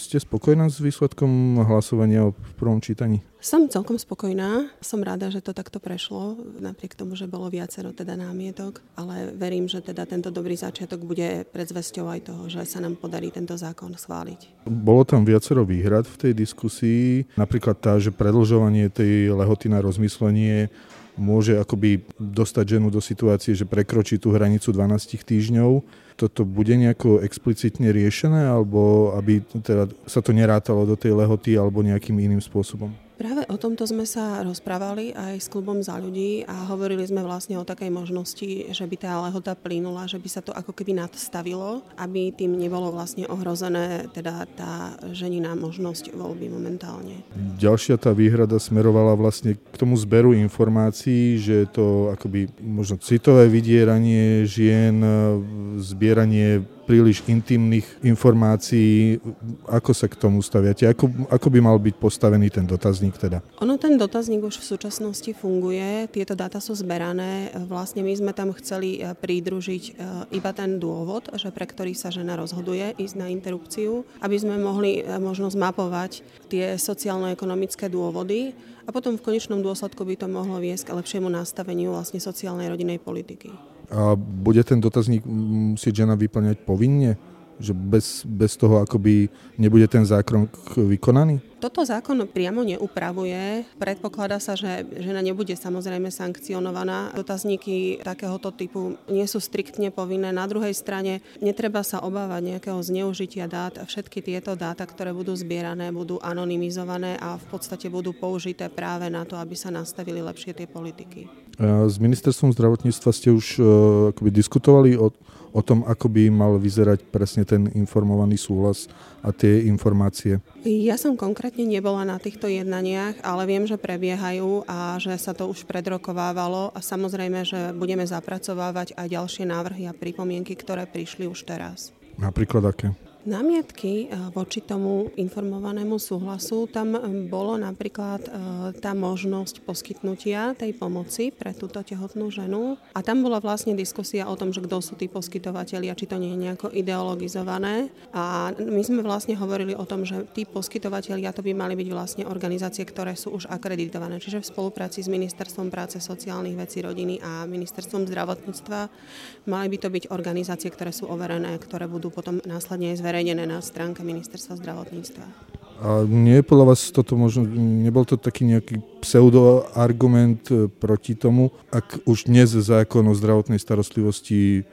Ste spokojná s výsledkom hlasovania v prvom čítaní? Som celkom spokojná. Som rada, že to takto prešlo, napriek tomu, že bolo viacero teda námietok, ale verím, že teda tento dobrý začiatok bude predzvesťou aj toho, že sa nám podarí tento zákon schváliť. Bolo tam viacero výhrad v tej diskusii, napríklad tá, že predlžovanie tej lehoty na rozmyslenie môže akoby dostať ženu do situácie, že prekročí tú hranicu 12 týždňov. Toto bude nejako explicitne riešené, alebo aby teda sa to nerátalo do tej lehoty alebo nejakým iným spôsobom? Práve o tomto sme sa rozprávali aj s klubom za ľudí a hovorili sme vlastne o takej možnosti, že by tá lehota plynula, že by sa to ako keby nadstavilo, aby tým nebolo vlastne ohrozené teda tá ženina možnosť voľby momentálne. Ďalšia tá výhrada smerovala vlastne k tomu zberu informácií, že to akoby možno citové vydieranie žien, zbieranie príliš intimných informácií. Ako sa k tomu staviate? Ako, ako by mal byť postavený ten dotazník teda? Ono ten dotazník už v súčasnosti funguje, tieto dáta sú zberané. Vlastne my sme tam chceli e, pridružiť e, iba ten dôvod, že pre ktorý sa žena rozhoduje ísť na interrupciu, aby sme mohli e, možno zmapovať tie sociálno-ekonomické dôvody a potom v konečnom dôsledku by to mohlo viesť k lepšiemu nastaveniu vlastne sociálnej rodinej politiky. A bude ten dotazník musieť žena vyplňať povinne? Že bez, bez toho akoby nebude ten zákrok vykonaný? Toto zákon priamo neupravuje. Predpokladá sa, že žena nebude samozrejme sankcionovaná. Dotazníky takéhoto typu nie sú striktne povinné. Na druhej strane netreba sa obávať nejakého zneužitia dát. Všetky tieto dáta, ktoré budú zbierané, budú anonymizované a v podstate budú použité práve na to, aby sa nastavili lepšie tie politiky. S ministerstvom zdravotníctva ste už e, akoby diskutovali o, o tom, ako by mal vyzerať presne ten informovaný súhlas a tie informácie? Ja som konkrétne nebola na týchto jednaniach, ale viem, že prebiehajú a že sa to už predrokovávalo a samozrejme, že budeme zapracovávať aj ďalšie návrhy a pripomienky, ktoré prišli už teraz. Napríklad aké? Námietky eh, voči tomu informovanému súhlasu, tam eh, bolo napríklad eh, tá možnosť poskytnutia tej pomoci pre túto tehotnú ženu. A tam bola vlastne diskusia o tom, že kto sú tí poskytovateľi a či to nie je nejako ideologizované. A my sme vlastne hovorili o tom, že tí poskytovateľia to by mali byť vlastne organizácie, ktoré sú už akreditované, čiže v spolupráci s Ministerstvom práce, sociálnych vecí, rodiny a Ministerstvom zdravotníctva mali by to byť organizácie, ktoré sú overené, ktoré budú potom následne aj zverejnené na stránke Ministerstva zdravotníctva. A nie je podľa vás toto možno, nebol to taký nejaký pseudoargument e, proti tomu, ak už dnes zákon o zdravotnej starostlivosti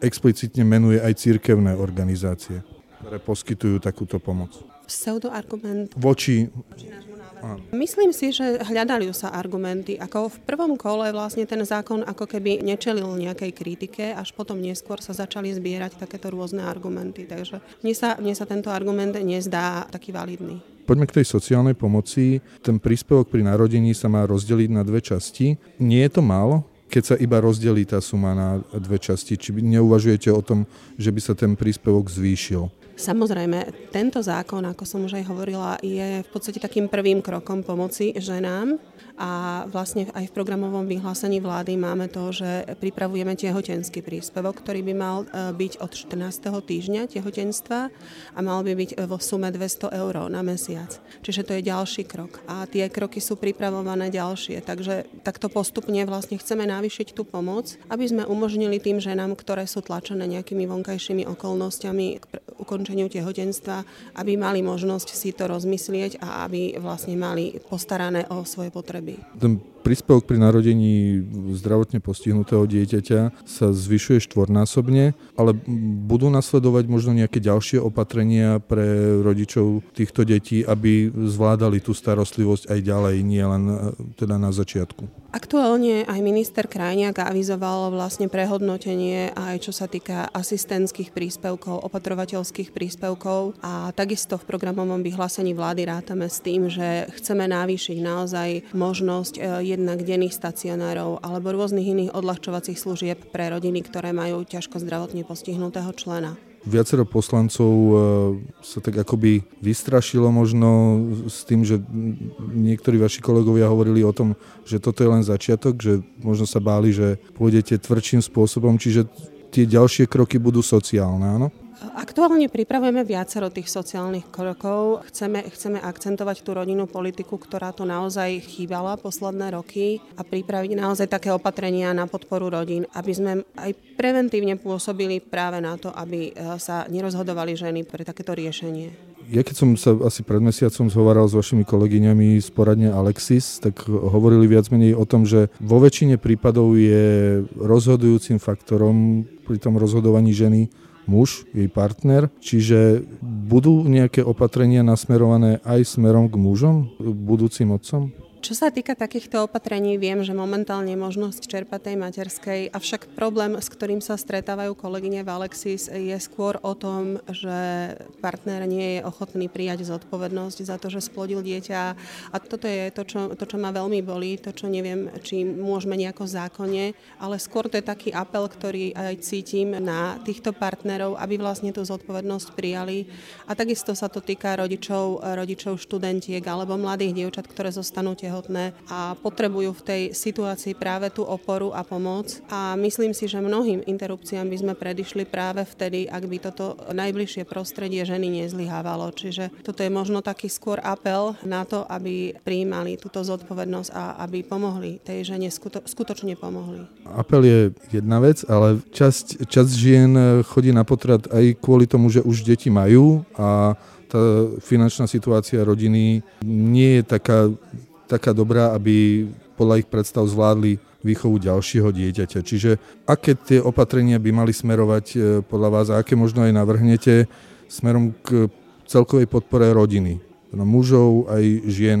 explicitne menuje aj církevné organizácie, ktoré poskytujú takúto pomoc? Pseudoargument voči, Myslím si, že hľadali sa argumenty. Ako v prvom kole vlastne ten zákon ako keby nečelil nejakej kritike, až potom neskôr sa začali zbierať takéto rôzne argumenty. Takže mne sa, mne sa tento argument nezdá taký validný. Poďme k tej sociálnej pomoci. Ten príspevok pri narodení sa má rozdeliť na dve časti. Nie je to málo? keď sa iba rozdelí tá suma na dve časti, či neuvažujete o tom, že by sa ten príspevok zvýšil? Samozrejme, tento zákon, ako som už aj hovorila, je v podstate takým prvým krokom pomoci ženám a vlastne aj v programovom vyhlásení vlády máme to, že pripravujeme tehotenský príspevok, ktorý by mal e, byť od 14. týždňa tehotenstva a mal by byť vo sume 200 eur na mesiac. Čiže to je ďalší krok. A tie kroky sú pripravované ďalšie. Takže takto postupne vlastne chceme navýšiť tú pomoc, aby sme umožnili tým ženám, ktoré sú tlačené nejakými vonkajšími okolnostiami k ukončeniu tehotenstva, aby mali možnosť si to rozmyslieť a aby vlastne mali postarané o svoje potreby. Ten príspevok pri narodení zdravotne postihnutého dieťaťa sa zvyšuje štvornásobne, ale budú nasledovať možno nejaké ďalšie opatrenia pre rodičov týchto detí, aby zvládali tú starostlivosť aj ďalej, nie len e, teda na začiatku. Aktuálne aj minister Krajniak avizoval vlastne prehodnotenie aj čo sa týka asistentských príspevkov, opatrovateľských príspevkov a takisto v programovom vyhlásení vlády rátame s tým, že chceme navýšiť naozaj možnosť e, jednak denných stacionárov alebo rôznych iných odľahčovacích služieb pre rodiny, ktoré majú ťažko zdravotne postihnutého člena. Viacero poslancov e, sa tak akoby vystrašilo možno s tým, že niektorí vaši kolegovia hovorili o tom, že toto je len začiatok, že možno sa báli, že pôjdete tvrdším spôsobom, čiže tie ďalšie kroky budú sociálne, áno? Aktuálne pripravujeme viacero tých sociálnych krokov. Chceme, chceme akcentovať tú rodinnú politiku, ktorá tu naozaj chýbala posledné roky a pripraviť naozaj také opatrenia na podporu rodín, aby sme aj preventívne pôsobili práve na to, aby e, sa nerozhodovali ženy pre takéto riešenie. Ja keď som sa asi pred mesiacom zhovaral s vašimi kolegyňami z poradne Alexis, tak hovorili viac menej o tom, že vo väčšine prípadov je rozhodujúcim faktorom pri tom rozhodovaní ženy muž, jej partner, čiže budú nejaké opatrenia nasmerované aj smerom k mužom, budúcim otcom? Čo sa týka takýchto opatrení, viem, že momentálne možnosť čerpať tej materskej, avšak problém, s ktorým sa stretávajú kolegyne v Alexis, je skôr o tom, že partner nie je ochotný prijať zodpovednosť za to, že splodil dieťa. A toto je to, čo, to, čo ma veľmi bolí, to, čo neviem, či môžeme nejako zákonne, ale skôr to je taký apel, ktorý aj cítim na týchto partnerov, aby vlastne tú zodpovednosť prijali. A takisto sa to týka rodičov, rodičov študentiek alebo mladých dievčat, ktoré zostanú tie tehotné a potrebujú v tej situácii práve tú oporu a pomoc. A myslím si, že mnohým interrupciám by sme predišli práve vtedy, ak by toto najbližšie prostredie ženy nezlyhávalo. Čiže toto je možno taký skôr apel na to, aby prijímali túto zodpovednosť a aby pomohli tej žene, skuto, skutočne pomohli. Apel je jedna vec, ale časť, časť žien chodí na potrat aj kvôli tomu, že už deti majú a tá finančná situácia rodiny nie je taká taká dobrá, aby podľa ich predstav zvládli výchovu ďalšieho dieťaťa. Čiže aké tie opatrenia by mali smerovať e, podľa vás a aké možno aj navrhnete smerom k celkovej podpore rodiny, no, mužov aj žien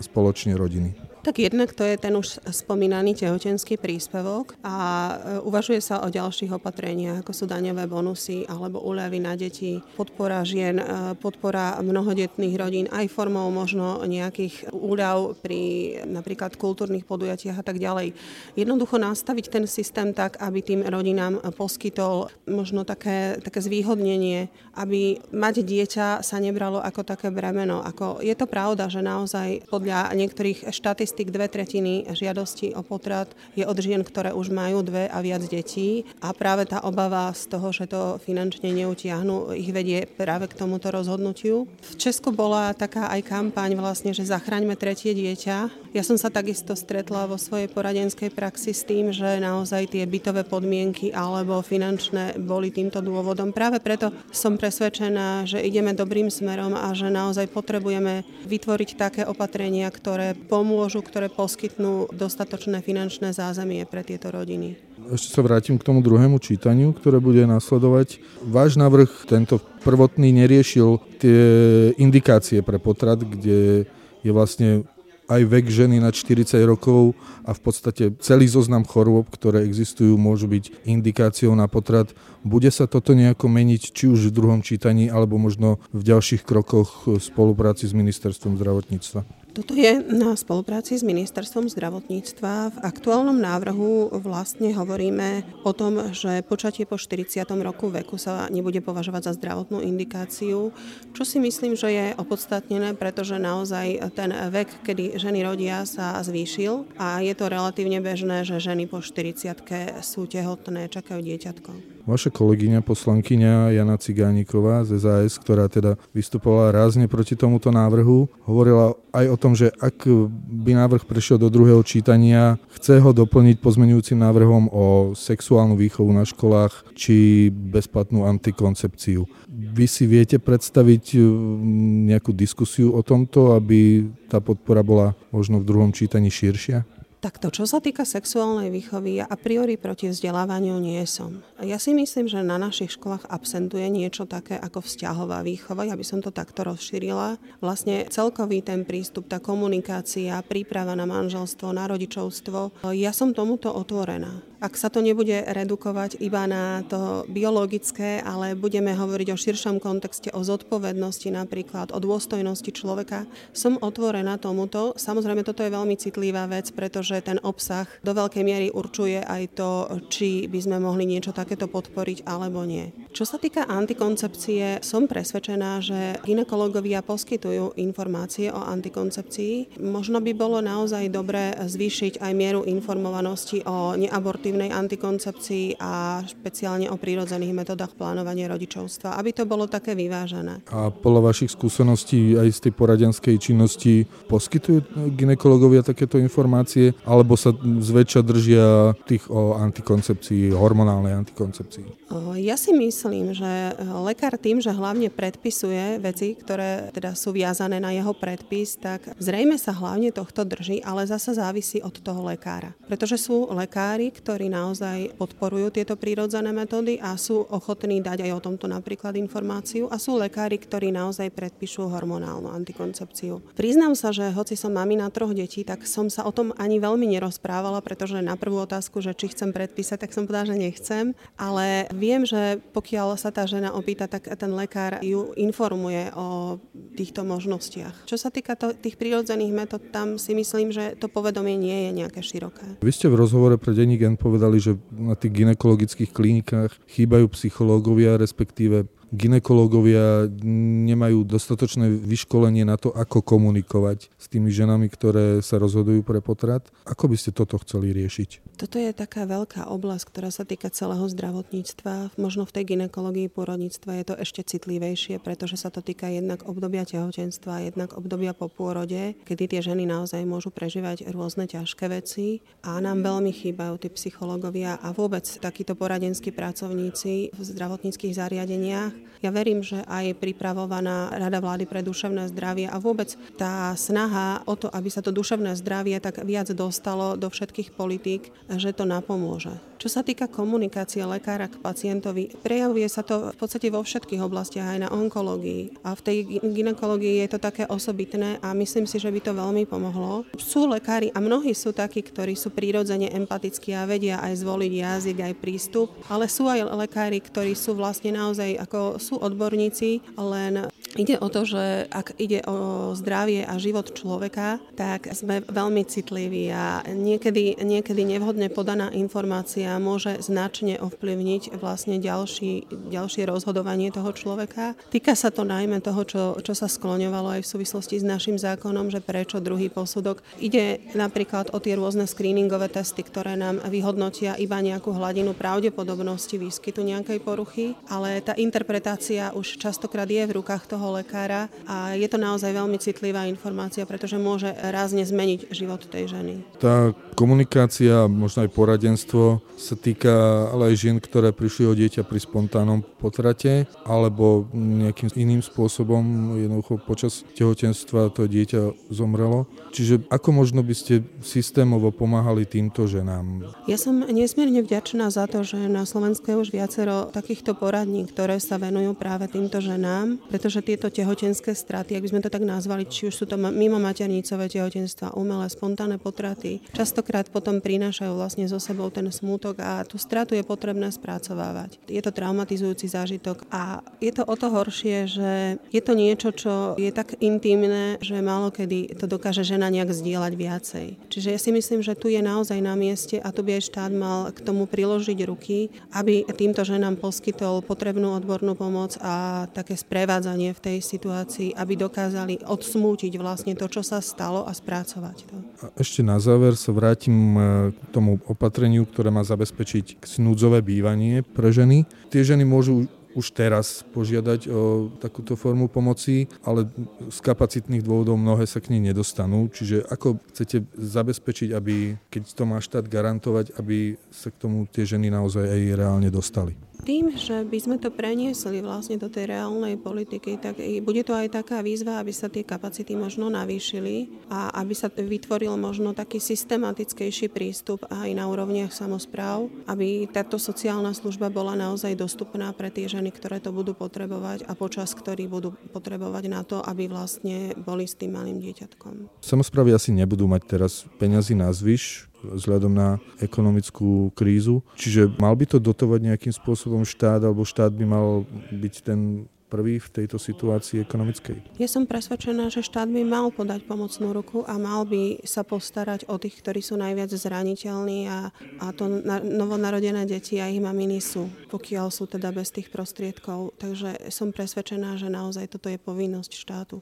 spoločne rodiny? Tak jednak to je ten už spomínaný tehotenský príspevok a e, uvažuje sa o ďalších opatreniach, ako sú daňové bonusy alebo úľavy na deti, podpora žien, e, podpora mnohodetných rodín, aj formou možno nejakých úľav pri napríklad kultúrnych podujatiach a tak ďalej. Jednoducho nastaviť ten systém tak, aby tým rodinám poskytol možno také, také zvýhodnenie, aby mať dieťa sa nebralo ako také bremeno. Ako, je to pravda, že naozaj podľa niektorých štatistík štatistik dve tretiny žiadostí o potrat je od žien, ktoré už majú dve a viac detí a práve tá obava z toho, že to finančne neutiahnu, ich vedie práve k tomuto rozhodnutiu. V Česku bola taká aj kampaň vlastne, že zachraňme tretie dieťa. Ja som sa takisto stretla vo svojej poradenskej praxi s tým, že naozaj tie bytové podmienky alebo finančné boli týmto dôvodom. Práve preto som presvedčená, že ideme dobrým smerom a že naozaj potrebujeme vytvoriť také opatrenia, ktoré pomôžu ktoré poskytnú dostatočné finančné zázemie pre tieto rodiny. Ešte sa vrátim k tomu druhému čítaniu, ktoré bude nasledovať. Váš návrh tento prvotný neriešil tie indikácie pre potrat, kde je vlastne aj vek ženy nad 40 rokov a v podstate celý zoznam chorôb, ktoré existujú, môžu byť indikáciou na potrat. Bude sa toto nejako meniť, či už v druhom čítaní, alebo možno v ďalších krokoch v spolupráci s Ministerstvom zdravotníctva? Toto je na spolupráci s Ministerstvom zdravotníctva. V aktuálnom návrhu vlastne hovoríme o tom, že počatie po 40. roku veku sa nebude považovať za zdravotnú indikáciu, čo si myslím, že je opodstatnené, pretože naozaj ten vek, kedy ženy rodia, sa zvýšil a je to relatívne bežné, že ženy po 40 sú tehotné, čakajú dieťatko. Vaša kolegyňa, poslankyňa Jana Cigániková z SAS, ktorá teda vystupovala rázne proti tomuto návrhu, hovorila aj o tom, že ak by návrh prešiel do druhého čítania, chce ho doplniť pozmenujúcim návrhom o sexuálnu výchovu na školách či bezplatnú antikoncepciu. Vy si viete predstaviť mm, nejakú diskusiu o tomto, aby tá podpora bola možno v druhom čítaní širšia? Takto, čo sa týka sexuálnej výchovy, ja a priori proti vzdelávaniu nie som. Ja si myslím, že na našich školách absentuje niečo také ako vzťahová výchova, ja by som to takto rozšírila. Vlastne celkový ten prístup, tá komunikácia, príprava na manželstvo, na rodičovstvo, ja som tomuto otvorená ak sa to nebude redukovať iba na to biologické, ale budeme hovoriť o širšom kontexte, o zodpovednosti napríklad, o dôstojnosti človeka, som otvorená tomuto. Samozrejme, toto je veľmi citlivá vec, pretože ten obsah do veľkej miery určuje aj to, či by sme mohli niečo takéto podporiť alebo nie. Čo sa týka antikoncepcie, som presvedčená, že ginekológovia poskytujú informácie o antikoncepcii. Možno by bolo naozaj dobre zvýšiť aj mieru informovanosti o neabortívnych preventívnej antikoncepcii a špeciálne o prírodzených metodách plánovania rodičovstva, aby to bolo také vyvážené. A podľa vašich skúseností aj z tej poradenskej činnosti poskytujú ginekologovia takéto informácie, alebo sa zväčša držia tých o antikoncepcii, hormonálnej antikoncepcii? Ja si myslím, že lekár tým, že hlavne predpisuje veci, ktoré teda sú viazané na jeho predpis, tak zrejme sa hlavne tohto drží, ale zasa závisí od toho lekára. Pretože sú lekári, ktorí naozaj podporujú tieto prírodzené metódy a sú ochotní dať aj o tomto napríklad informáciu a sú lekári, ktorí naozaj predpíšu hormonálnu antikoncepciu. Priznám sa, že hoci som mamina troch detí, tak som sa o tom ani veľmi nerozprávala, pretože na prvú otázku, že či chcem predpísať, tak som povedala, že nechcem, ale viem, že pokiaľ sa tá žena opýta, tak ten lekár ju informuje o týchto možnostiach. Čo sa týka to, tých prírodzených metód, tam si myslím, že to povedomie nie je nejaké široké. Vy ste v rozhovore pre Denigen povedali, že na tých ginekologických klinikách chýbajú psychológovia, respektíve ginekológovia nemajú dostatočné vyškolenie na to, ako komunikovať s tými ženami, ktoré sa rozhodujú pre potrat. Ako by ste toto chceli riešiť? Toto je taká veľká oblasť, ktorá sa týka celého zdravotníctva. Možno v tej ginekológii pôrodníctva je to ešte citlivejšie, pretože sa to týka jednak obdobia tehotenstva, jednak obdobia po pôrode, kedy tie ženy naozaj môžu prežívať rôzne ťažké veci a nám veľmi chýbajú tí psychológovia a vôbec takíto poradenskí pracovníci v zdravotníckých zariadeniach, ja verím, že aj pripravovaná Rada vlády pre duševné zdravie a vôbec tá snaha o to, aby sa to duševné zdravie tak viac dostalo do všetkých politík, že to napomôže. Čo sa týka komunikácie lekára k pacientovi, prejavuje sa to v podstate vo všetkých oblastiach, aj na onkológii. A v tej ginekológii je to také osobitné a myslím si, že by to veľmi pomohlo. Sú lekári a mnohí sú takí, ktorí sú prírodzene empatickí a vedia aj zvoliť jazyk, aj prístup, ale sú aj lekári, ktorí sú vlastne naozaj ako sú odborníci, len ide o to, že ak ide o zdravie a život človeka, tak sme veľmi citliví a niekedy, niekedy nevhodne podaná informácia môže značne ovplyvniť vlastne ďalší, ďalšie rozhodovanie toho človeka. Týka sa to najmä toho, čo, čo sa skloňovalo aj v súvislosti s našim zákonom, že prečo druhý posudok. Ide napríklad o tie rôzne screeningové testy, ktoré nám vyhodnotia iba nejakú hladinu pravdepodobnosti výskytu nejakej poruchy, ale tá interpretácia už častokrát je v rukách toho lekára a je to naozaj veľmi citlivá informácia, pretože môže rázne zmeniť život tej ženy. Tá komunikácia, možno aj poradenstvo sa týka ale aj žien, ktoré prišli o dieťa pri spontánnom potrate alebo nejakým iným spôsobom jednoducho počas tehotenstva to dieťa zomrelo. Čiže ako možno by ste systémovo pomáhali týmto ženám? Ja som nesmierne vďačná za to, že na Slovensku je už viacero takýchto poradní, ktoré sa venujú práve týmto ženám, pretože tieto tehotenské straty, ak by sme to tak nazvali, či už sú to mimo maternicové tehotenstva, umelé, spontánne potraty, častokrát potom prinášajú vlastne so sebou ten smútok a tú stratu je potrebné spracovávať. Je to traumatizujúci zážitok a je to o to horšie, že je to niečo, čo je tak intimné, že málo kedy to dokáže žena nejak zdieľať viacej. Čiže ja si myslím, že tu je naozaj na mieste a tu by aj štát mal k tomu priložiť ruky, aby týmto ženám poskytol potrebnú odbornú pomoc a také sprevádzanie v tej situácii, aby dokázali odsmútiť vlastne to, čo sa stalo a spracovať to. A ešte na záver sa vrátim e, k tomu opatreniu, ktoré má zabezpečiť núdzové bývanie pre ženy. Tie ženy môžu už teraz požiadať o takúto formu pomoci, ale z kapacitných dôvodov mnohé sa k nej nedostanú. Čiže ako chcete zabezpečiť, aby, keď to má štát garantovať, aby sa k tomu tie ženy naozaj aj reálne dostali? Tým, že by sme to preniesli vlastne do tej reálnej politiky, tak bude to aj taká výzva, aby sa tie kapacity možno navýšili a aby sa vytvoril možno taký systematickejší prístup aj na úrovniach samozpráv, aby táto sociálna služba bola naozaj dostupná pre tie ženy, ktoré to budú potrebovať a počas ktorých budú potrebovať na to, aby vlastne boli s tým malým dieťatkom. Samozprávy asi nebudú mať teraz peňazí na zvyš, vzhľadom na ekonomickú krízu. Čiže mal by to dotovať nejakým spôsobom štát, alebo štát by mal byť ten prvý v tejto situácii ekonomickej? Ja som presvedčená, že štát by mal podať pomocnú ruku a mal by sa postarať o tých, ktorí sú najviac zraniteľní a, a to na, novonarodené deti a ich maminy sú, pokiaľ sú teda bez tých prostriedkov. Takže som presvedčená, že naozaj toto je povinnosť štátu.